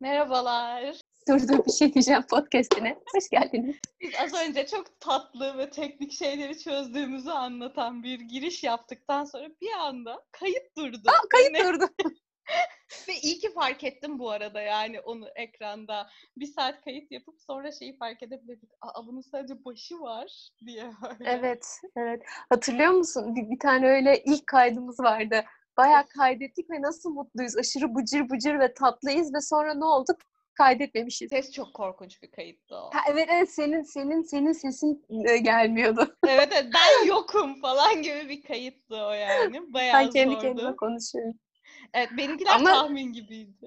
Merhabalar. Dur dur bir şey diyeceğim podcastine. Hoş geldiniz. Biz az önce çok tatlı ve teknik şeyleri çözdüğümüzü anlatan bir giriş yaptıktan sonra bir anda kayıt durdu. Aa, kayıt Ne- durdu. Ve iyi ki fark ettim bu arada yani onu ekranda. Bir saat kayıt yapıp sonra şeyi fark edebilirdik. Aa bunun sadece başı var diye. böyle. Evet, evet. Hatırlıyor musun? Bir, bir tane öyle ilk kaydımız vardı. Bayağı kaydettik ve nasıl mutluyuz. Aşırı bıcır bıcır ve tatlıyız ve sonra ne oldu? Kaydetmemişiz. Ses çok korkunç bir kayıttı o. Ha, evet evet senin senin senin sesin e, gelmiyordu. evet evet ben yokum falan gibi bir kayıttı o yani. Bayağı Ben kendi zordu. kendime konuşuyorum. Evet benimkiler Ama- tahmin gibiydi.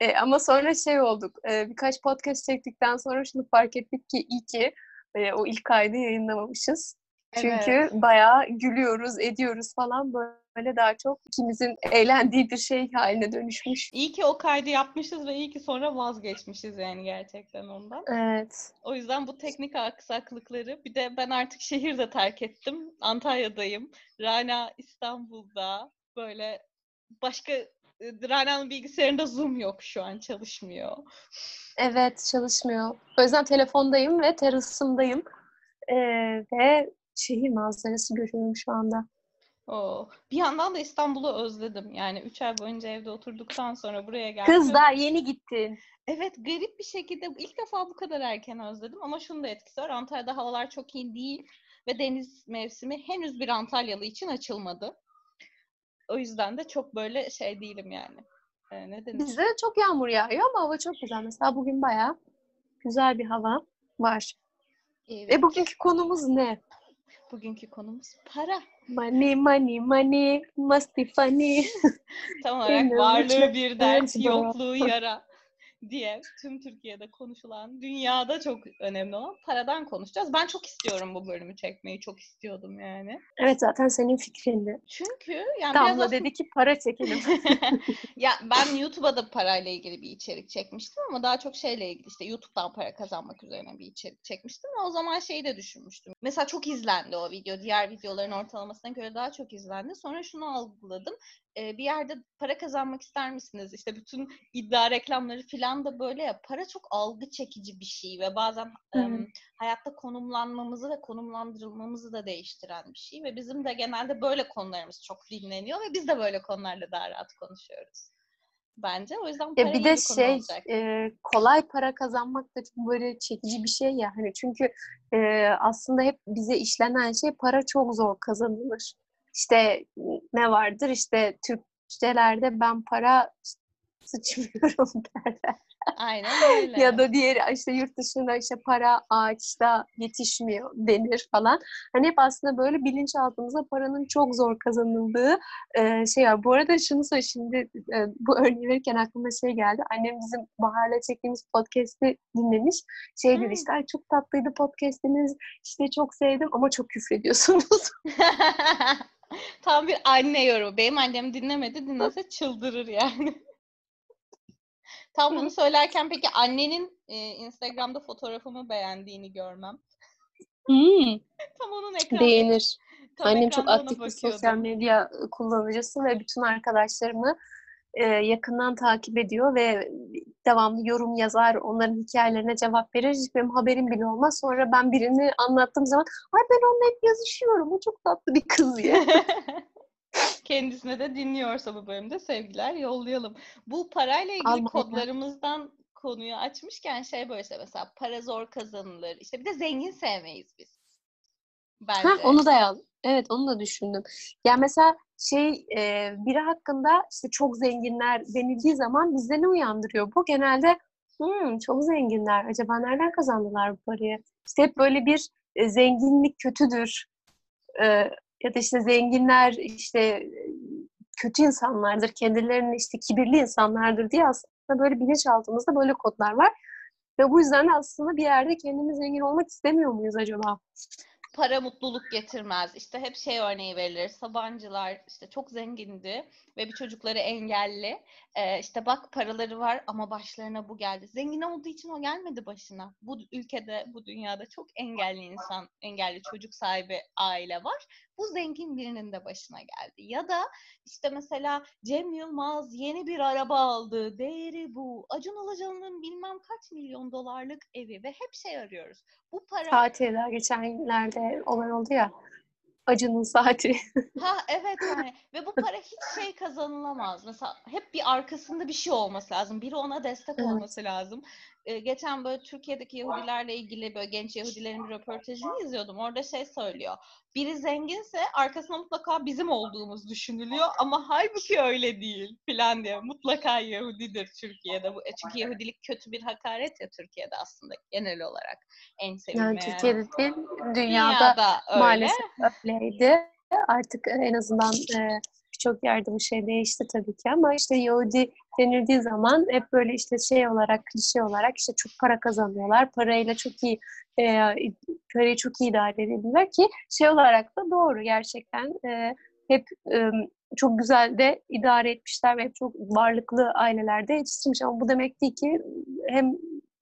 E, ama sonra şey olduk. e, birkaç podcast çektikten sonra şunu fark ettik ki iyi ki e, o ilk kaydı yayınlamamışız. Çünkü Evet. bayağı gülüyoruz, ediyoruz falan böyle daha çok ikimizin eğlendiği bir şey haline dönüşmüş. İyi ki o kaydı yapmışız ve iyi ki sonra vazgeçmişiz yani gerçekten ondan. Evet. O yüzden bu teknik aksaklıkları bir de ben artık şehir de terk ettim. Antalya'dayım. Rana İstanbul'da. Böyle başka e, Rana'nın bilgisayarında Zoom yok şu an çalışmıyor. Evet çalışmıyor. O yüzden telefondayım ve terasımdayım. E, ve şehir manzarası görüyorum şu anda. Oo. Bir yandan da İstanbul'u özledim. Yani 3 ay boyunca evde oturduktan sonra buraya geldim. Kız ve- daha yeni gittin. Evet garip bir şekilde ilk defa bu kadar erken özledim ama şunun da etkisi var. Antalya'da havalar çok iyi değil ve deniz mevsimi henüz bir Antalyalı için açılmadı. O yüzden de çok böyle şey değilim yani. Ee, ne denir? Bizde de çok yağmur yağıyor ama hava çok güzel. Mesela bugün bayağı güzel bir hava var. Evet. E bugünkü konumuz ne? Bugünkü konumuz para. Money, money, money, must be funny. Tam olarak varlığı bir dert, yokluğu yara diye tüm Türkiye'de konuşulan, dünyada çok önemli olan paradan konuşacağız. Ben çok istiyorum bu bölümü çekmeyi, çok istiyordum yani. Evet zaten senin fikrindi. Çünkü yani biraz Damla aslında- dedi ki para çekelim. ya ben YouTube'a da parayla ilgili bir içerik çekmiştim ama daha çok şeyle ilgili işte YouTube'dan para kazanmak üzerine bir içerik çekmiştim ve o zaman şeyi de düşünmüştüm. Mesela çok izlendi o video. Diğer videoların ortalamasına göre daha çok izlendi. Sonra şunu algıladım. Ee, bir yerde para kazanmak ister misiniz? İşte bütün iddia reklamları falan da böyle ya. Para çok algı çekici bir şey ve bazen Hı hayatta konumlanmamızı ve konumlandırılmamızı da değiştiren bir şey ve bizim de genelde böyle konularımız çok dinleniyor ve biz de böyle konularla daha rahat konuşuyoruz. Bence o yüzden para ya bir de konu şey olacak. e, kolay para kazanmak da çok böyle çekici bir şey ya. Hani çünkü e, aslında hep bize işlenen şey para çok zor kazanılır. İşte ne vardır? İşte Türkçelerde ben para sıçmıyorum derler. Aynen öyle. Ya da diğeri işte yurt dışında işte para ağaçta yetişmiyor denir falan. Hani hep aslında böyle bilinçaltımızda paranın çok zor kazanıldığı e, şey var. Bu arada şunu söyle şimdi e, bu örneği verirken aklıma şey geldi. Annem bizim Bahar'la çektiğimiz podcast'i dinlemiş. Şey dedi Hmm. işte "Ay çok tatlıydı podcast'iniz. işte çok sevdim ama çok küfrediyorsunuz. Tam bir anne yorumu. Benim annem dinlemedi, dinlese çıldırır yani. Tam bunu söylerken peki annenin e, Instagram'da fotoğrafımı beğendiğini görmem. Hmm, Tam onun ekran beğenir. tam Annem çok aktif bir sosyal medya kullanıcısı ve bütün arkadaşlarımı e, yakından takip ediyor ve devamlı yorum yazar, onların hikayelerine cevap verir. Hiç benim haberim bile olmaz. Sonra ben birini anlattığım zaman ay ben onunla hep yazışıyorum. O çok tatlı bir kız diye. Kendisine de dinliyorsa bu bölümde sevgiler yollayalım. Bu parayla ilgili Almanya. kodlarımızdan konuyu açmışken şey böyle işte mesela para zor kazanılır. İşte bir de zengin sevmeyiz biz. Bence. Ha, onu da yaz. Evet onu da düşündüm. Ya mesela şey e, biri hakkında işte çok zenginler denildiği zaman bizde ne uyandırıyor bu? Genelde "Hmm, çok zenginler. Acaba nereden kazandılar bu parayı? İşte hep böyle bir e, zenginlik kötüdür. E, ya da işte zenginler işte e, kötü insanlardır. Kendilerini işte kibirli insanlardır diye aslında böyle bilinçaltımızda böyle kodlar var. Ve bu yüzden de aslında bir yerde kendimiz zengin olmak istemiyor muyuz acaba? Para mutluluk getirmez. İşte hep şey örneği verilir. Sabancılar işte çok zengindi ve bir çocukları engelli. Ee, işte bak paraları var ama başlarına bu geldi. Zengin olduğu için o gelmedi başına. Bu ülkede, bu dünyada çok engelli insan, engelli çocuk sahibi aile var. Bu zengin birinin de başına geldi. Ya da işte mesela Cem Yılmaz yeni bir araba aldı. Değeri bu. Acun Ilıcalı'nın bilmem kaç milyon dolarlık evi ve hep şey arıyoruz. Bu para... Saati daha geçenlerde olay oldu ya. Acının saati. Ha evet yani ve bu para hiç şey kazanılamaz. Mesela hep bir arkasında bir şey olması lazım. Biri ona destek olması lazım. Ee, geçen böyle Türkiye'deki Yahudilerle ilgili böyle genç Yahudilerin bir röportajını izliyordum. Orada şey söylüyor. Biri zenginse arkasında mutlaka bizim olduğumuz düşünülüyor ama halbuki öyle değil filan diye. Mutlaka Yahudidir Türkiye'de. Bu, e, çünkü Yahudilik kötü bir hakaret ya Türkiye'de aslında genel olarak en sevilmeyen. Yani Türkiye'de değil, dünyada, Dünyada öyle. maalesef öyleydi. Artık en azından e, birçok yerde bu şey değişti tabii ki ama işte Yahudi denildiği zaman hep böyle işte şey olarak, klişe olarak işte çok para kazanıyorlar. Parayla çok iyi e, parayı çok iyi idare edebilirler ki şey olarak da doğru gerçekten e, hep e, çok güzel de idare etmişler ve hep çok varlıklı ailelerde yetiştirmiş ama bu demek değil ki hem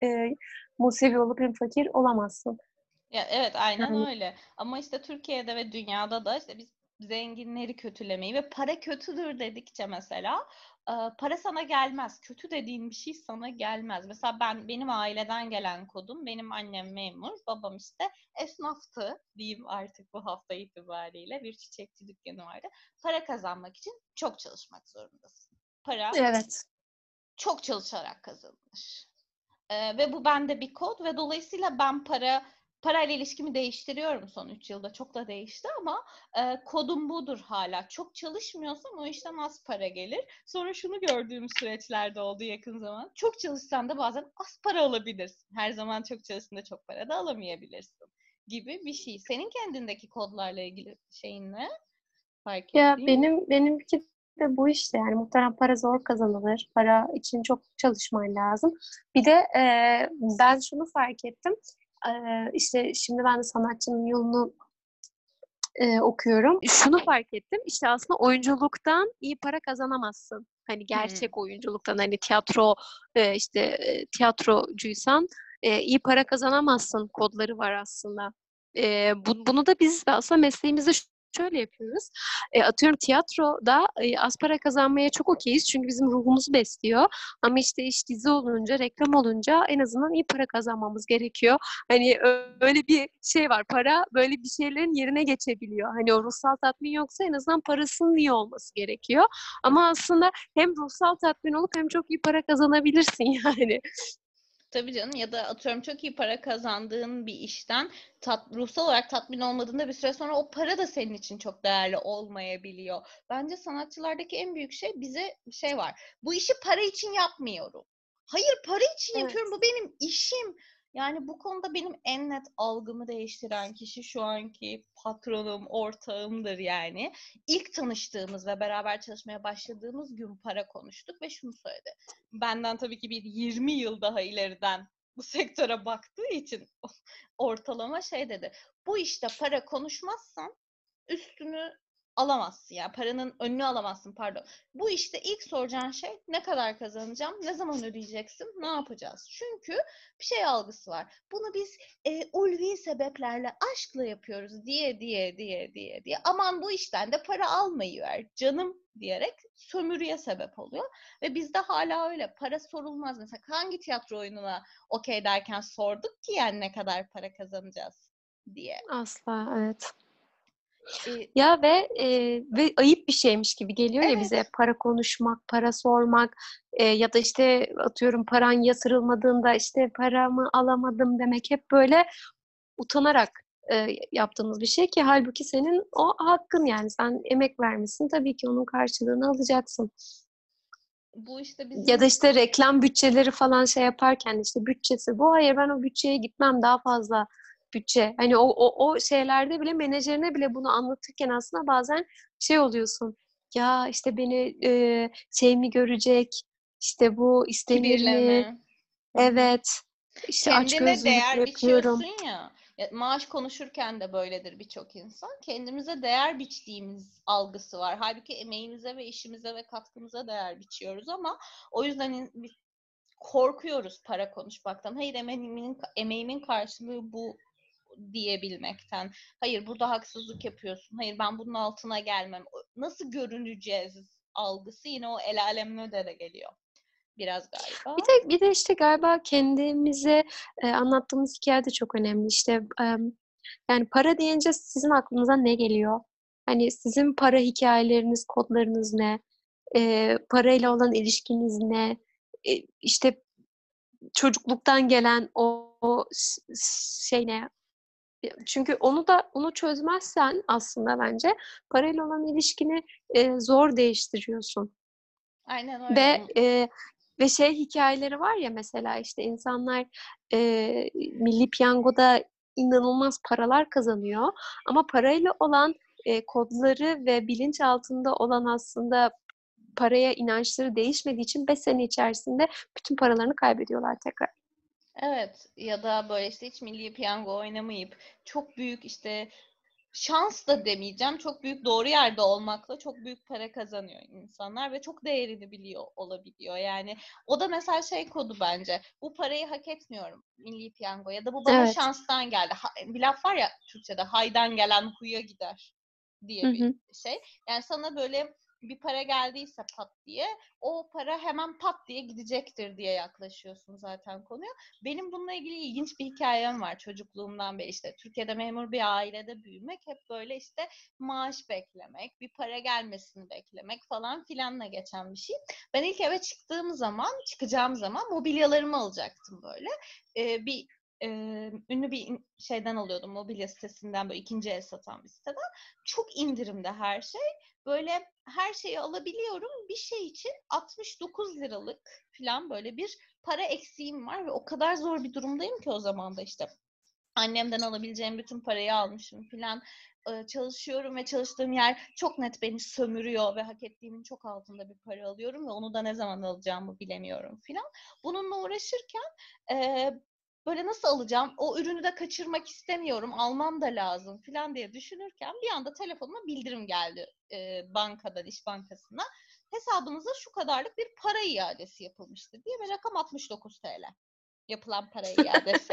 e, Musevi olup hem fakir olamazsın. Ya evet aynen Yani- öyle. Ama işte Türkiye'de ve dünyada da işte biz zenginleri kötülemeyi ve para kötüdür dedikçe mesela e, para sana gelmez. Kötü dediğin bir şey sana gelmez. Mesela ben benim aileden gelen kodum benim annem memur, babam işte esnaftı diyeyim artık bu hafta itibariyle bir çiçekçi dükkanı vardı. Para kazanmak için çok çalışmak zorundasın. Para Evet. çok çalışarak kazanılır. Ee, ve bu bende bir kod ve dolayısıyla ben para parayla ilişkimi değiştiriyorum son 3 yılda. Çok da değişti ama e, kodum budur hala. Çok çalışmıyorsam o işten az para gelir. Sonra şunu gördüğüm süreçlerde oldu yakın zaman. Çok çalışsan da bazen az para alabilirsin. Her zaman çok çalıştığında çok para da alamayabilirsin gibi bir şey. Senin kendindeki kodlarla ilgili şeyin ne? Fark Ya ettiğin? benim benimki de bu işte yani muhtemelen para zor kazanılır. Para için çok çalışman lazım. Bir de e, ben şunu fark ettim. E, işte şimdi ben de sanatçının yolunu e, okuyorum. Şunu fark ettim. İşte aslında oyunculuktan iyi para kazanamazsın. Hani gerçek oyunculuktan hani tiyatro e, işte tiyatrocuysan e, iyi para kazanamazsın kodları var aslında. E, bu- bunu da biz de aslında mesleğimizde şöyle yapıyoruz. E, atıyorum tiyatroda e, az para kazanmaya çok okeyiz çünkü bizim ruhumuzu besliyor. Ama işte iş dizi olunca, reklam olunca en azından iyi para kazanmamız gerekiyor. Hani öyle bir şey var. Para böyle bir şeylerin yerine geçebiliyor. Hani o ruhsal tatmin yoksa en azından parasının iyi olması gerekiyor. Ama aslında hem ruhsal tatmin olup hem çok iyi para kazanabilirsin yani. Tabii canım ya da atıyorum çok iyi para kazandığın bir işten tat, ruhsal olarak tatmin olmadığında bir süre sonra o para da senin için çok değerli olmayabiliyor. Bence sanatçılardaki en büyük şey bize şey var. Bu işi para için yapmıyorum. Hayır para için Evet. yapıyorum. Bu benim işim. Yani bu konuda benim en net algımı değiştiren kişi şu anki patronum, ortağımdır yani. İlk tanıştığımız ve beraber çalışmaya başladığımız gün para konuştuk ve şunu söyledi benden tabii ki bir 20 yıl daha ileriden bu sektöre baktığı için ortalama şey dedi. Bu işte para konuşmazsan üstünü alamazsın yani paranın önünü alamazsın pardon. Bu işte ilk soracağın şey ne kadar kazanacağım, ne zaman ödeyeceksin, ne yapacağız? Çünkü bir şey algısı var. Bunu biz e, ulvi sebeplerle aşkla yapıyoruz diye diye diye diye diye. Aman bu işten de para almayıver canım diyerek sömürüye sebep oluyor. Ve bizde hala öyle. Para sorulmaz. Mesela hangi tiyatro oyununa okey derken sorduk ki yani ne kadar para kazanacağız diye. Asla evet. Ya ve e, ve ayıp bir şeymiş gibi geliyor ya Evet. bize para konuşmak, para sormak e, ya da işte atıyorum paran yatırılmadığında işte paramı alamadım demek hep böyle utanarak e, yaptığımız bir şey ki halbuki senin o hakkın yani sen emek vermişsin tabii ki onun karşılığını alacaksın. bu işte bizim Ya da işte reklam bütçeleri falan şey yaparken işte bütçesi bu hayır ben o bütçeye gitmem daha fazla bütçe. Hani o o o şeylerde bile menajerine bile bunu anlatırken aslında bazen şey oluyorsun. Ya işte beni e, şey mi görecek? İşte bu istenir mi? Evet. İşte Kendine değer biçiyorsun ya. Maaş konuşurken de böyledir birçok insan. Kendimize değer biçtiğimiz algısı var. Halbuki emeğimize ve işimize ve katkımıza değer biçiyoruz ama o yüzden korkuyoruz para konuşmaktan. Hayır emeğimin, emeğimin karşılığı bu diyebilmekten. Hayır burada haksızlık yapıyorsun. Hayır ben bunun altına gelmem. Nasıl görüneceğiz algısı yine o el alemin de geliyor. Biraz galiba. Bir de bir de işte galiba kendimize e, anlattığımız hikaye de çok önemli. İşte e, yani para deyince sizin aklınıza ne geliyor? Hani sizin para hikayeleriniz, kodlarınız ne? E, parayla olan ilişkiniz ne? E, işte çocukluktan gelen o, o şey ne? Çünkü onu da onu çözmezsen aslında bence parayla olan ilişkini e, zor değiştiriyorsun. Aynen öyle. Ve e, ve şey hikayeleri var ya mesela işte insanlar e, Milli Piyango'da inanılmaz paralar kazanıyor ama parayla olan e, kodları ve bilinç altında olan aslında paraya inançları değişmediği için 5 sene içerisinde bütün paralarını kaybediyorlar tekrar. Evet ya da böyle işte hiç milli piyango oynamayıp çok büyük işte şans da demeyeceğim çok büyük doğru yerde olmakla çok büyük para kazanıyor insanlar ve çok değerini biliyor olabiliyor. Yani o da mesela şey kodu bence bu parayı hak etmiyorum milli piyango ya da bu bana Evet. şanstan geldi. Ha- bir laf var ya Türkçe'de haydan gelen huya gider diye Hı bir şey. Yani sana böyle bir para geldiyse pat diye o para hemen pat diye gidecektir diye yaklaşıyorsun zaten konuya. Benim bununla ilgili ilginç bir hikayem var çocukluğumdan beri işte Türkiye'de memur bir ailede büyümek hep böyle işte maaş beklemek, bir para gelmesini beklemek falan filanla geçen bir şey. Ben ilk eve çıktığım zaman, çıkacağım zaman mobilyalarımı alacaktım böyle. Ee, bir e, ünlü bir şeyden alıyordum mobilya sitesinden böyle ikinci el satan bir siteden. Çok indirimde her şey. Böyle her şeyi alabiliyorum. Bir şey için 69 liralık falan böyle bir para eksiğim var ve o kadar zor bir durumdayım ki o zaman da işte annemden alabileceğim bütün parayı almışım filan çalışıyorum ve çalıştığım yer çok net beni sömürüyor ve hak ettiğimin çok altında bir para alıyorum ve onu da ne zaman alacağımı bilemiyorum filan. Bununla uğraşırken böyle nasıl alacağım? O ürünü de kaçırmak istemiyorum. Almam da lazım filan diye düşünürken bir anda telefonuma bildirim geldi e, bankadan, iş bankasına. Hesabınıza şu kadarlık bir para iadesi yapılmıştır diye ve rakam 69 TL. Yapılan para iadesi.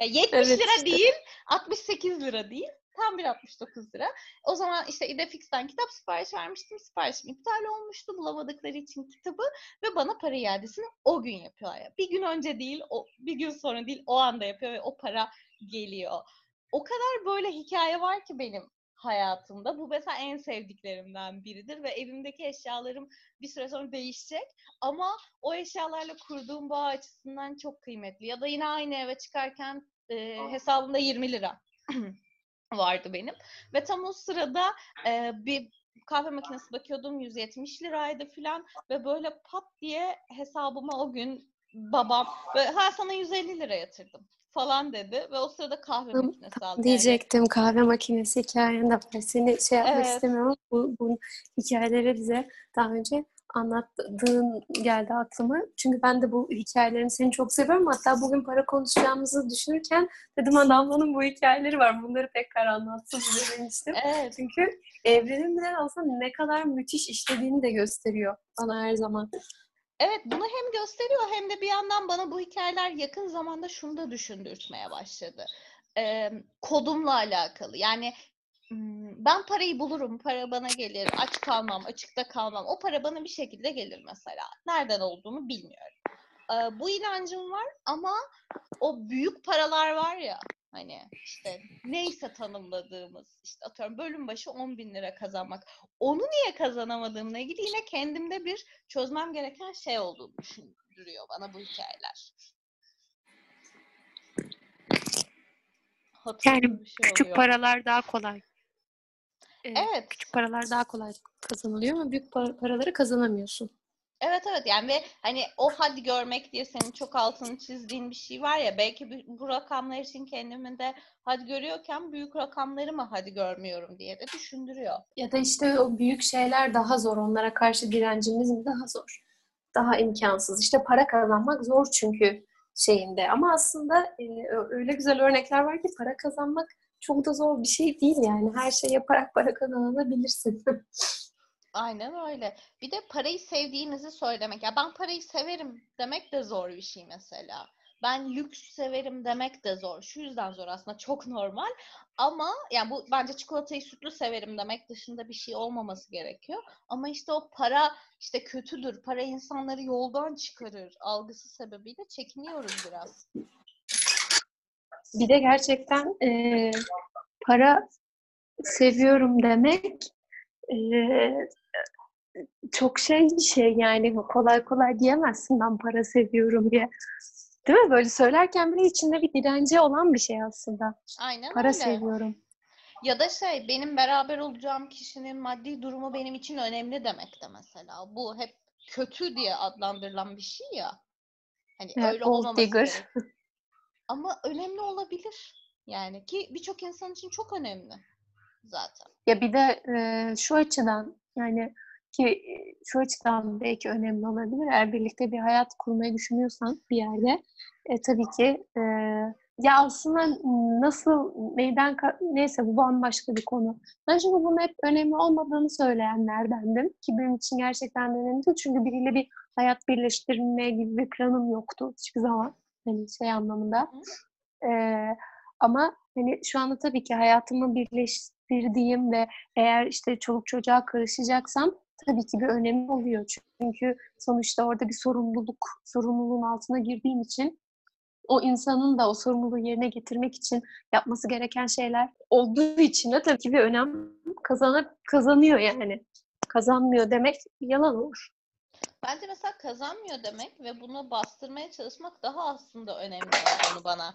Ya 70 Evet lira işte. değil, 68 lira değil. Tam bir 69 lira. O zaman işte İdefix'ten kitap sipariş vermiştim. Siparişim iptal olmuştu. Bulamadıkları için kitabı ve bana para iadesini o gün yapıyorlar. Yani bir gün önce değil, o bir gün sonra değil, o anda yapıyor ve o para geliyor. O kadar böyle hikaye var ki benim hayatımda. Bu mesela en sevdiklerimden biridir ve evimdeki eşyalarım bir süre sonra değişecek. Ama o eşyalarla kurduğum bağ açısından çok kıymetli. Ya da yine aynı eve çıkarken e, hesabımda 20 lira vardı benim. Ve tam o sırada e, bir kahve makinesi bakıyordum 170 liraydı falan ve böyle pat diye hesabıma o gün babam böyle, ha sana 150 lira yatırdım falan dedi ve o sırada kahve Tam, makinesi aldı. Yani diyecektim kahve makinesi hikayen de var. Seni şey yapmak evet istemiyorum bu, bu hikayeleri bize daha önce anlattığın geldi aklıma. Çünkü ben de bu hikayelerini seni çok seviyorum. Hatta bugün para konuşacağımızı düşünürken dedim adamların bu hikayeleri var. Bunları tekrar anlatsın bize demiştim. evet Çünkü evrenin de aslında ne kadar müthiş işlediğini de gösteriyor bana her zaman. Evet bunu hem gösteriyor hem de bir yandan bana bu hikayeler yakın zamanda şunu da düşündürtmeye başladı. Ee, kodumla alakalı. Yani ben parayı bulurum, para bana gelir, aç kalmam, açıkta kalmam. O para bana bir şekilde gelir mesela. Nereden olduğunu bilmiyorum. Ee, bu inancım var ama o büyük paralar var ya hani işte neyse tanımladığımız işte atıyorum bölüm başı 10 bin lira kazanmak. Onu niye kazanamadığımla ilgili yine kendimde bir çözmem gereken şey olduğunu düşündürüyor bana bu hikayeler. Yani Hatırladığım bir şey küçük paralar daha kolay. Ee, Evet. küçük paralar daha kolay kazanılıyor ama büyük par- paraları kazanamıyorsun. Evet evet yani ve hani o hadi görmek diye senin çok altını çizdiğin bir şey var ya belki bu, bu rakamlar için kendimi de hadi görüyorken büyük rakamları mı hadi görmüyorum diye de düşündürüyor. Ya da işte o büyük şeyler daha zor. Onlara karşı direncimiz mi daha zor? Daha imkansız. İşte para kazanmak zor çünkü şeyinde. Ama aslında e, öyle güzel örnekler var ki para kazanmak çok da zor bir şey değil yani. Her şey yaparak para kazanabilirsin. Aynen öyle. Bir de parayı sevdiğinizi söylemek. Ya ben parayı severim demek de zor bir şey mesela. Ben lüks severim demek de zor. Şu yüzden zor aslında çok normal. Ama yani bu bence çikolatayı sütlü severim demek dışında bir şey olmaması gerekiyor. Ama işte o para işte kötüdür. Para insanları yoldan çıkarır algısı sebebiyle çekiniyoruz biraz. Bir de gerçekten e, para seviyorum demek e, çok şey bir şey yani kolay kolay diyemezsin ben para seviyorum diye. Değil mi? Böyle söylerken bile içinde bir direnci olan bir şey aslında. Aynen Para öyle. seviyorum. Ya da şey benim beraber olacağım kişinin maddi durumu benim için önemli demek de mesela. Bu hep kötü diye adlandırılan bir şey ya. Hani Evet, öyle olmaması digger. Ama önemli olabilir. Yani ki birçok insan için çok önemli zaten. Ya bir de e, şu açıdan yani ki e, şu açıdan belki önemli olabilir. Eğer birlikte bir hayat kurmayı düşünüyorsan bir yerde e, tabii ki e, ya aslında nasıl neyden neyse bu bambaşka bir konu. Ben çünkü bunun hep önemli olmadığını söyleyenlerdendim ki benim için gerçekten de önemli değil. Çünkü biriyle bir hayat birleştirme gibi bir planım yoktu hiçbir zaman. Hani şey anlamında. Ee, ama hani şu anda tabii ki hayatımı birleştirdiğim ve eğer işte çoluk çocuğa karışacaksam tabii ki bir önemi oluyor. Çünkü sonuçta orada bir sorumluluk, sorumluluğun altına girdiğim için o insanın da o sorumluluğu yerine getirmek için yapması gereken şeyler olduğu için de tabii ki bir önem kazanıp kazanıyor yani. Kazanmıyor demek yalan olur. Bence mesela kazanmıyor demek ve bunu bastırmaya çalışmak daha aslında önemli olduğunu bana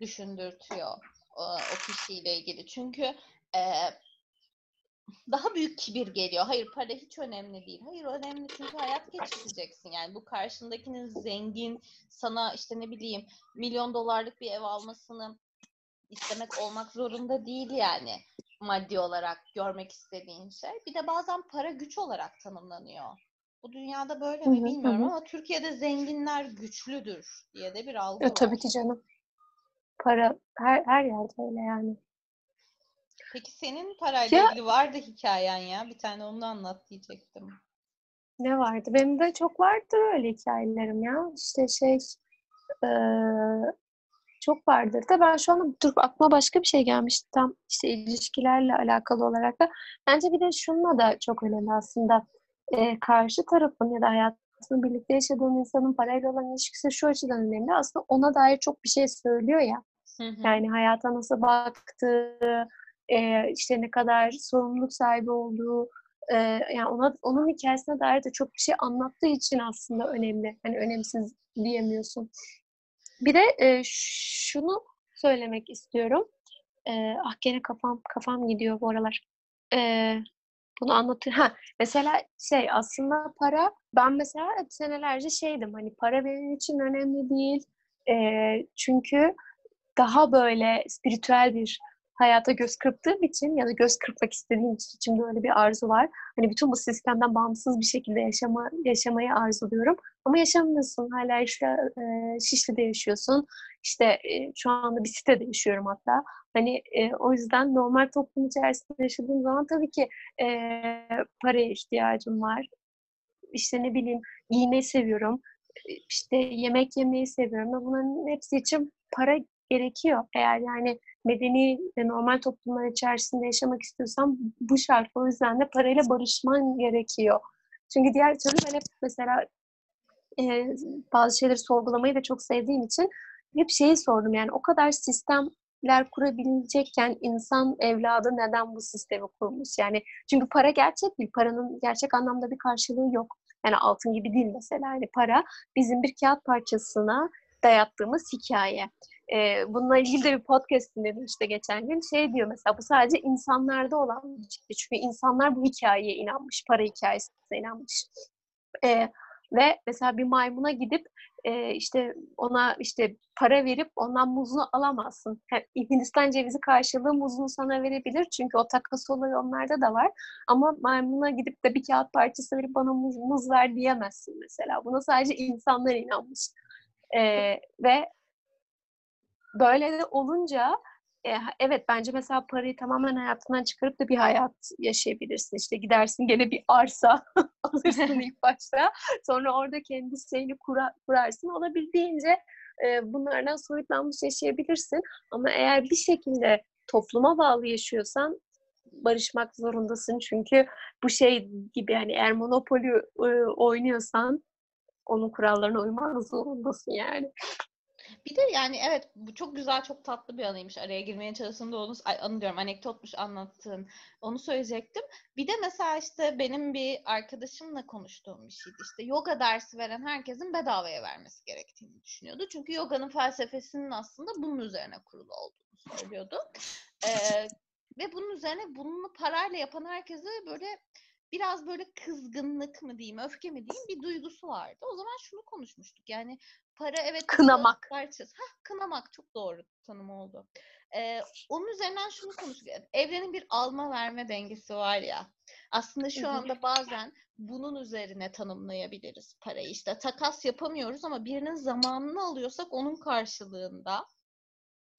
düşündürtüyor o, o kişiyle ilgili. Çünkü e, daha büyük kibir geliyor. Hayır para hiç önemli değil. Hayır önemli çünkü hayat geçireceksin. Yani bu karşındakinin zengin sana işte ne bileyim milyon dolarlık bir ev almasını istemek olmak zorunda değil yani maddi olarak görmek istediğin şey. Bir de bazen para güç olarak tanımlanıyor. Bu dünyada böyle mi bilmiyorum ama Türkiye'de zenginler güçlüdür diye de bir algı e, var. Tabii ki canım. Para her her yerde öyle yani. Peki senin parayla Ya- ilgili vardı hikayen ya. Bir tane onu anlat diyecektim. Ne vardı? Benim de çok vardır öyle hikayelerim ya. İşte şey eee, çok vardır da ben şu anda dur aklıma başka bir şey gelmişti tam işte ilişkilerle alakalı olarak da. Bence bir de şununla da çok önemli aslında. Eee, karşı tarafın ya da hayatını birlikte yaşadığın insanın parayla olan ilişkisi şu açıdan önemli. Aslında ona dair çok bir şey söylüyor ya. Hı hı. Yani hayata nasıl baktığı, eee, işte ne kadar sorumluluk sahibi olduğu, eee, yani ona onun hikâyesine dair de çok bir şey anlattığı için aslında önemli. Hani önemsiz diyemiyorsun. Bir de eee, şunu söylemek istiyorum. Eee, ah gene kafam kafam gidiyor bu aralar. Eee, bunu anlatıyor. Ha, mesela şey aslında para ben mesela senelerce şeydim hani para benim için önemli değil. Eee, çünkü daha böyle spiritüel bir hayata göz kırptığım için ya da göz kırpmak istediğim için içimde öyle bir arzu var. Hani bütün bu sistemden bağımsız bir şekilde yaşama, yaşamayı arzuluyorum. Ama yaşamıyorsun. Hala işte e, Şişli'de yaşıyorsun. İşte e, şu anda bir sitede yaşıyorum hatta. Hani e, o yüzden normal toplum içerisinde yaşadığım zaman tabii ki e, paraya ihtiyacım var. İşte ne bileyim giymeyi seviyorum. İşte yemek yemeyi seviyorum. Bunların hepsi için para gerekiyor. Eğer yani medeni ve normal toplumlar içerisinde yaşamak istiyorsan bu şart. O yüzden de parayla barışman gerekiyor. Çünkü diğer türlü ben hep mesela e, bazı şeyleri sorgulamayı da çok sevdiğim için hep şeyi sordum yani o kadar sistemler kurabilecekken insan evladı neden bu sistemi kurmuş? Yani çünkü para gerçek değil. Paranın gerçek anlamda bir karşılığı yok. Yani altın gibi değil mesela. Yani para bizim bir kağıt parçasına dayattığımız hikaye. Ee, bununla ilgili de bir podcast dinledim işte geçen gün. Şey diyor mesela bu sadece insanlarda olan bir şey. Çünkü insanlar bu hikayeye inanmış. Para hikayesine inanmış. Ee, ve mesela bir maymuna gidip e, işte ona işte para verip ondan muzunu alamazsın. Hem Hindistan cevizi karşılığı muzunu sana verebilir. Çünkü o takas olayı onlarda da var. Ama maymuna gidip de bir kağıt parçası verip bana muz, muz ver diyemezsin mesela. Buna sadece insanlar inanmış. Eee, ve böyle de olunca e, evet bence mesela parayı tamamen hayatından çıkarıp da bir hayat yaşayabilirsin. İşte gidersin gene bir arsa alırsın ilk başta. Sonra orada kendi şeyini kura, kurarsın. Olabildiğince e, bunlardan soyutlanmış yaşayabilirsin. Ama eğer bir şekilde topluma bağlı yaşıyorsan barışmak zorundasın. Çünkü bu şey gibi hani eğer Monopoly e, oynuyorsan onun kurallarına uymak zorundasın yani. Bir de yani evet bu çok güzel çok tatlı bir anıymış. Araya girmeye çalıştığımda onu ay, anı diyorum anekdotmuş anlattığın. Onu söyleyecektim. Bir de mesela işte benim bir arkadaşımla konuştuğum bir şeydi. İşte yoga dersi veren herkesin bedavaya vermesi gerektiğini düşünüyordu. Çünkü yoganın felsefesinin aslında bunun üzerine kurulu olduğunu söylüyordu. Ee, ve bunun üzerine bunu parayla yapan herkese böyle biraz böyle kızgınlık mı diyeyim, öfke mi diyeyim bir duygusu vardı. O zaman şunu konuşmuştuk. Yani para evet Kınamak. parçası. Hah, kınamak çok doğru tanım oldu. Ee, onun üzerinden şunu konuştuk. Evrenin bir alma verme dengesi var ya. Aslında şu anda bazen bunun üzerine tanımlayabiliriz parayı. İşte takas yapamıyoruz ama birinin zamanını alıyorsak onun karşılığında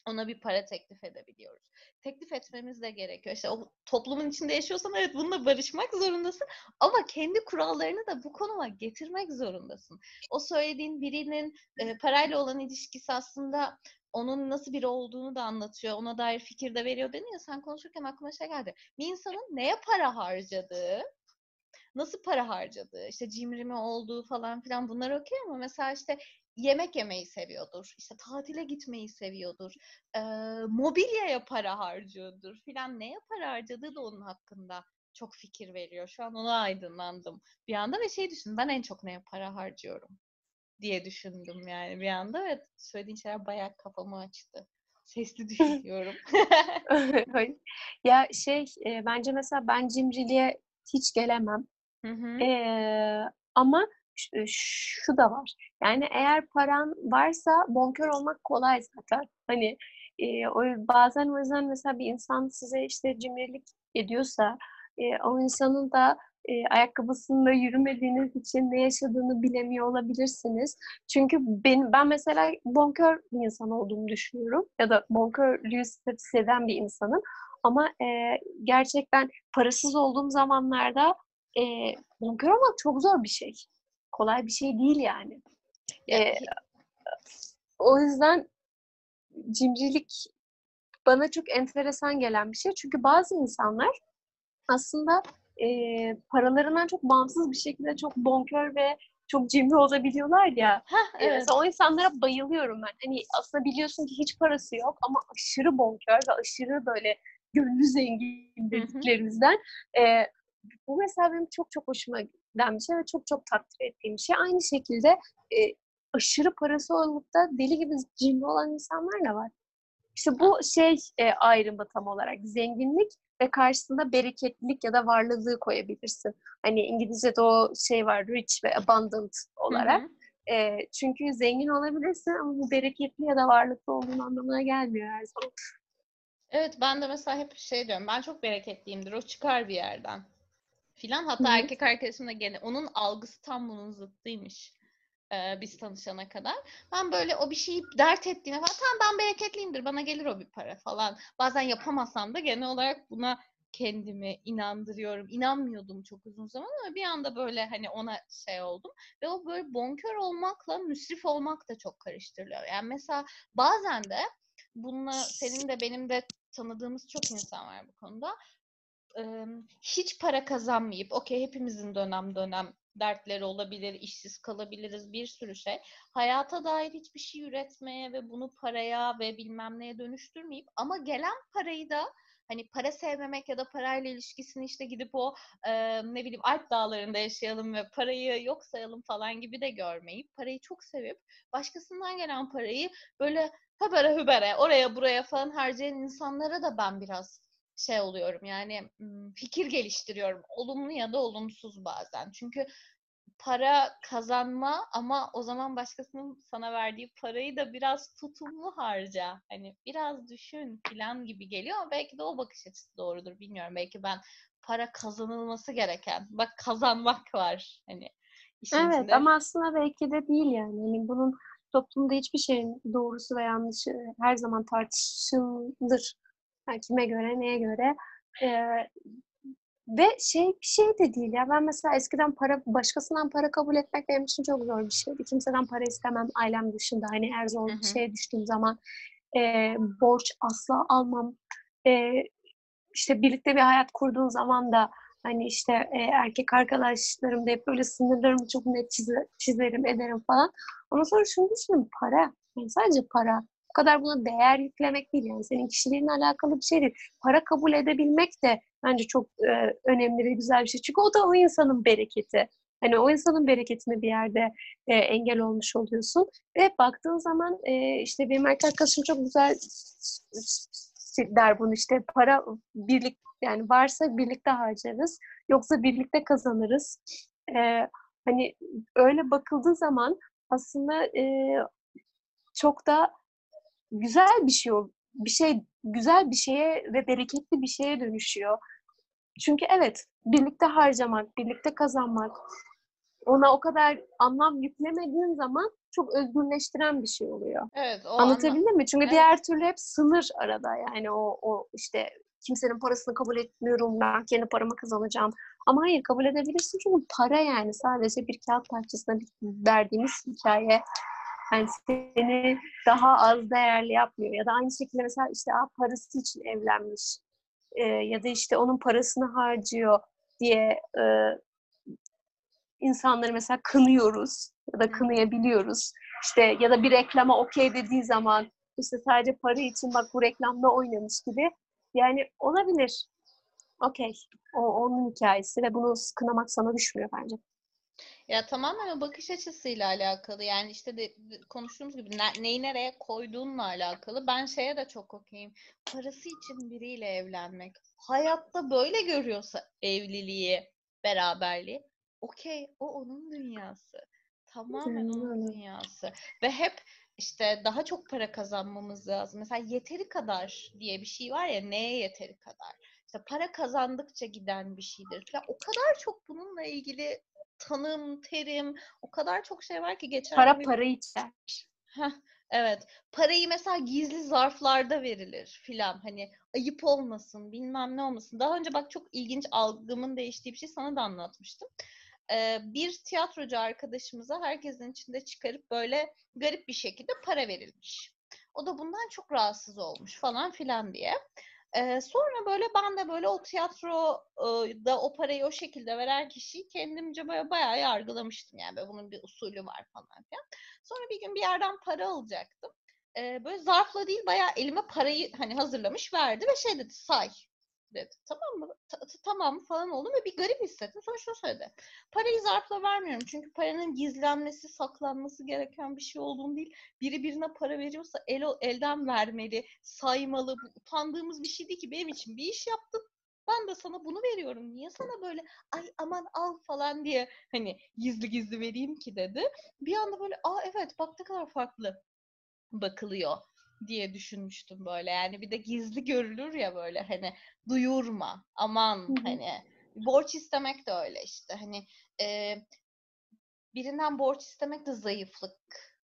ona bir para teklif edebiliyoruz. Teklif etmemiz de gerekiyor. İşte o toplumun içinde yaşıyorsan evet bununla barışmak zorundasın ama kendi kurallarını da bu konuma getirmek zorundasın. O söylediğin birinin e, parayla olan ilişkisi aslında onun nasıl biri olduğunu da anlatıyor. Ona dair fikir de veriyor dedin ya sen konuşurken aklıma şey geldi. Bir insanın neye para harcadığı, nasıl para harcadığı, işte cimri mi olduğu falan filan bunlar okey ama mesela işte yemek yemeyi seviyordur, işte tatile gitmeyi seviyordur, eee, mobilyaya para harcıyordur filan neye para harcadığı da onun hakkında çok fikir veriyor. Şu an ona aydınlandım bir anda ve şey düşündüm ben en çok neye para harcıyorum diye düşündüm yani bir anda ve söylediğin şeyler bayağı kafamı açtı. Sesli düşünüyorum. ya şey e, bence mesela ben cimriliğe hiç gelemem. Hı hı. Ee, ama şu da var. Yani eğer paran varsa bonkör olmak kolay zaten. Hani e, o bazen o mesela bir insan size işte cimrilik ediyorsa e, o insanın da e, ayakkabısında yürümediğiniz için ne yaşadığını bilemiyor olabilirsiniz. Çünkü ben, ben mesela bonkör bir insan olduğumu düşünüyorum ya da bonkörlüğü seven bir insanım. Ama e, gerçekten parasız olduğum zamanlarda e, bonkör olmak çok zor bir şey. Kolay bir şey değil yani. Ya, E, o yüzden cimrilik bana çok enteresan gelen bir şey. Çünkü bazı insanlar aslında e, paralarından çok bağımsız bir şekilde çok bonkör ve çok cimri olabiliyorlar ya. Hah, E, evet. Mesela o insanlara bayılıyorum ben. Hani aslında biliyorsun ki hiç parası yok ama aşırı bonkör ve aşırı böyle gönlü zengin dediklerimizden. E, bu mesela benim çok çok hoşuma giden bir şey ve çok çok takdir ettiğim bir şey. Aynı şekilde e, aşırı parası olup da deli gibi cimri olan insanlar da var. İşte bu şey e, ayrımı tam olarak zenginlik ve karşısında bereketlilik ya da varlılığı koyabilirsin. Hani İngilizce'de o şey var rich ve abundant Hı olarak. hı. E, çünkü zengin olabilirsin ama bu bereketli ya da varlıklı olduğun anlamına gelmiyor her zaman. Evet ben de mesela hep şey diyorum ben çok bereketliyimdir o çıkar bir yerden filan hatta Hı erkek arkadaşım da gene onun algısı tam bunun zıttıymış eee, biz tanışana kadar. Ben böyle o bir şeyi dert ettiğine falan tamam ben bereketliyimdir bana gelir o bir para falan. Bazen yapamasam da genel olarak buna kendimi inandırıyorum. İnanmıyordum çok uzun zaman ama bir anda böyle hani ona şey oldum. Ve o böyle bonkör olmakla müsrif olmak da çok karıştırılıyor. Yani mesela bazen de bununla senin de benim de tanıdığımız çok insan var bu konuda. Eee, hiç para kazanmayıp, okey hepimizin dönem dönem dertleri olabilir, işsiz kalabiliriz, bir sürü şey. Hayata dair hiçbir şey üretmeye ve bunu paraya ve bilmem neye dönüştürmeyip ama gelen parayı da hani para sevmemek ya da parayla ilişkisini işte gidip o eee, ne bileyim Alp dağlarında yaşayalım ve parayı yok sayalım falan gibi de görmeyip parayı çok sevip başkasından gelen parayı böyle habere hübere oraya buraya falan harcayan insanlara da ben biraz şey oluyorum yani fikir geliştiriyorum. Olumlu ya da olumsuz bazen. Çünkü para kazanma ama o zaman başkasının sana verdiği parayı da biraz tutumlu harca. Hani biraz düşün falan gibi geliyor ama belki de o bakış açısı doğrudur bilmiyorum. Belki ben para kazanılması gereken, bak kazanmak var hani işin Evet içinde. ama aslında belki de değil yani. Hani bunun toplumda hiçbir şeyin doğrusu ve yanlışı her zaman tartışılır. Yani kime göre, neye göre. Ee, ve şey bir şey de değil ya. Ben mesela eskiden para başkasından para kabul etmek benim için çok zor bir şeydi. Kimseden para istemem ailem dışında. Hani eğer zor bir şeye düştüğüm zaman e, borç asla almam. E, işte birlikte bir hayat kurduğun zaman da hani işte e, erkek arkadaşlarım da hep böyle sınırlarımı çok net çizer, çizerim, ederim falan. Ondan sonra şunu düşündüm, para. Yani sadece para. Bu kadar buna değer yüklemek değil yani senin kişiliğinle alakalı bir şey değil. Para kabul edebilmek de bence çok e, önemli ve güzel bir şey. Çünkü o da o insanın bereketi. Hani o insanın bereketine bir yerde e, engel olmuş oluyorsun. Ve baktığın zaman e, işte benim arkadaşım çok güzel der bunu işte para birlik yani varsa birlikte harcarız yoksa birlikte kazanırız. E, hani öyle bakıldığı zaman aslında e, çok da güzel bir şey. Bir şey güzel bir şeye ve bereketli bir şeye dönüşüyor. Çünkü evet birlikte harcamak, birlikte kazanmak ona o kadar anlam yüklemediğin zaman çok özgürleştiren bir şey oluyor. Evet, o Anlatabildim anlam- mi? Çünkü Evet. diğer türlü hep sınır arada. Yani o o işte kimsenin parasını kabul etmiyorum. Ben kendi paramı kazanacağım. Ama hayır kabul edebilirsin çünkü para yani sadece bir kağıt parçasına verdiğimiz hikaye yani seni daha az değerli yapmıyor. Ya da aynı şekilde mesela işte "Aa, parası için evlenmiş Ee, ya da işte onun parasını harcıyor diye e, insanları mesela kınıyoruz ya da kınayabiliyoruz. İşte ya da bir reklama okey dediği zaman işte sadece para için bak bu reklamda oynamış gibi. Yani olabilir. Okey. O onun hikayesi ve bunu kınamak sana düşmüyor bence. Ya tamamen o bakış açısıyla alakalı. Yani işte de, de- konuştuğumuz gibi ne- neyi nereye koyduğunla alakalı. Ben şeye de çok okeyim. Parası için biriyle evlenmek. Hayatta böyle görüyorsa evliliği, beraberliği. Okey, o onun dünyası. Tamamen Aynen onun öyle. dünyası. Ve hep işte daha çok para kazanmamız lazım. Mesela yeteri kadar diye bir şey var ya, neye yeteri kadar? İşte para kazandıkça giden bir şeydir falan. O kadar çok bununla ilgili tanım, terim, o kadar çok şey var ki geçen Para bir- para içer. Heh, evet. Parayı mesela gizli zarflarda verilir filan. Hani ayıp olmasın, bilmem ne olmasın. Daha önce bak çok ilginç algımın değiştiği bir şey sana da anlatmıştım. Ee, bir tiyatrocu arkadaşımıza herkesin içinde çıkarıp böyle garip bir şekilde para verilmiş. O da bundan çok rahatsız olmuş falan filan diye. Ee, sonra böyle ben de böyle o tiyatroda o parayı o şekilde veren kişiyi kendimce böyle bayağı yargılamıştım. Yani böyle bunun bir usulü var falan filan. Sonra bir gün bir yerden para alacaktım. Ee, böyle zarfla değil bayağı elime parayı hani hazırlamış verdi ve şey dedi say dedi. Tamam mı? Ta- ta- tamam falan oldum ve bir garip hissettim. Sonra şunu söyledi. Parayı zarfla vermiyorum çünkü paranın gizlenmesi, saklanması gereken bir şey olduğunu değil. Biri birine para veriyorsa el, elden vermeli, saymalı. Bu utandığımız bir şey değil ki benim için bir iş yaptın. Ben de sana bunu veriyorum. Niye sana böyle ay aman al falan diye hani gizli gizli vereyim ki dedi. Bir anda böyle aa evet bak ne kadar farklı bakılıyor diye düşünmüştüm böyle. Yani bir de gizli görülür ya böyle hani duyurma aman hani borç istemek de öyle işte hani e, birinden borç istemek de zayıflık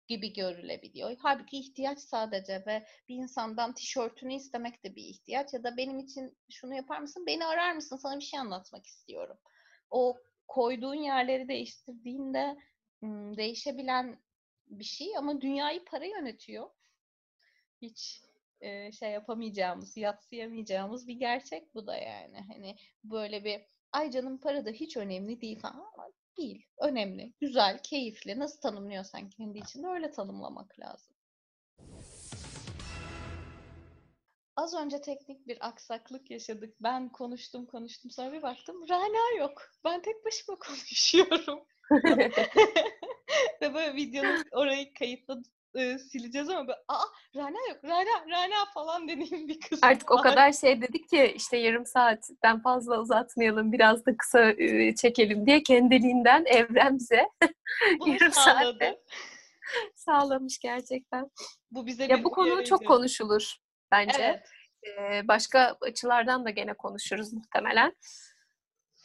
gibi görülebiliyor. Halbuki ihtiyaç sadece ve bir insandan tişörtünü istemek de bir ihtiyaç ya da benim için şunu yapar mısın? Beni arar mısın? Sana bir şey anlatmak istiyorum. O koyduğun yerleri değiştirdiğinde değişebilen bir şey ama dünyayı para yönetiyor. Hiç e, şey yapamayacağımız, yatsıyamayacağımız bir gerçek bu da yani. Hani böyle bir ay canım para da hiç önemli değil falan ama değil. Önemli, güzel, keyifli. Nasıl tanımlıyorsan kendi içinde öyle tanımlamak lazım. Az önce teknik bir aksaklık yaşadık. Ben konuştum konuştum sonra bir baktım Rana yok. Ben tek başıma konuşuyorum. Ve böyle videonun orayı kayıtla e, sileceğiz ama böyle aa Rana yok Rana Rana falan dediğim bir kız Artık o var. kadar şey dedik ki işte yarım saatten fazla uzatmayalım, biraz da kısa e, çekelim diye kendiliğinden evren bize yarım sağladı. saatte sağlamış gerçekten. Bu bize Ya bu konu çok konuşulur bence. Evet. Ee, başka açılardan da gene konuşuruz muhtemelen.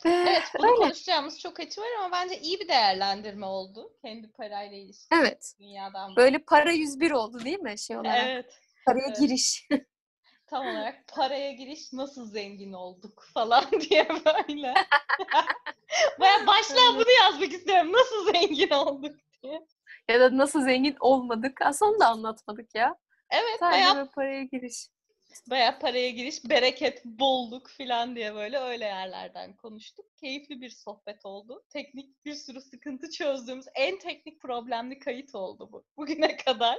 Evet, bunu öyle. konuşacağımız çok açı var ama bence iyi bir değerlendirme oldu. Kendi parayla ilişkin Evet. dünyadan. Böyle para 101 oldu değil mi şey olarak? Evet. Paraya evet. giriş. Tam olarak paraya giriş nasıl zengin olduk falan diye böyle. Baya başlığa bunu yazmak istiyorum. Nasıl zengin olduk diye. ya da nasıl zengin olmadık. Aslında onu da anlatmadık ya. Evet Sadece baya, böyle paraya giriş. Baya paraya giriş, bereket, bolluk falan diye böyle öyle yerlerden konuştuk. Keyifli bir sohbet oldu. Teknik bir sürü sıkıntı çözdüğümüz en teknik problemli kayıt oldu bu bugüne kadar.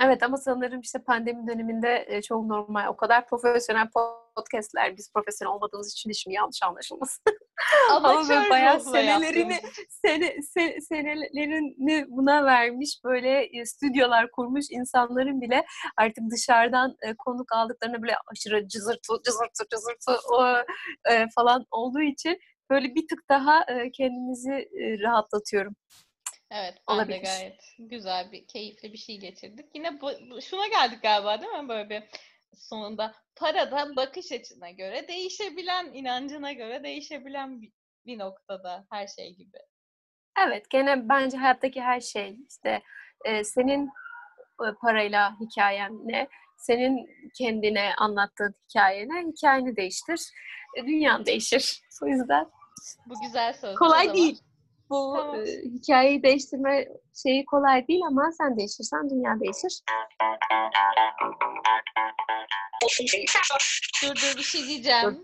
Evet ama sanırım işte pandemi döneminde e, çok normal. O kadar profesyonel podcastler biz profesyonel olmadığımız için şimdi yanlış anlaşılmasın. Ama böyle bayağı senelerini için. sene, se- senelerini buna vermiş böyle e, stüdyolar kurmuş insanların bile artık dışarıdan e, konuk aldıklarına böyle aşırı cızırtı cızırtı cızırtı o, e, falan olduğu için böyle bir tık daha e, kendimizi e, rahatlatıyorum. Evet, ben de Olabilir. gayet güzel bir, keyifli bir şey geçirdik. Yine bu, şuna geldik galiba değil mi? Böyle bir sonunda para da bakış açına göre değişebilen, inancına göre değişebilen bir, bir noktada her şey gibi. Evet, gene bence hayattaki her şey işte e, senin e, parayla hikayen ne, senin kendine anlattığın hikaye ne, hikayeni değiştir, e, dünyan değişir. O yüzden Bu güzel söz. kolay değil. Bu Tamam. e, hikayeyi değiştirme şeyi kolay değil ama sen değişirsen dünya değişir. Dur dur bir şey diyeceğim.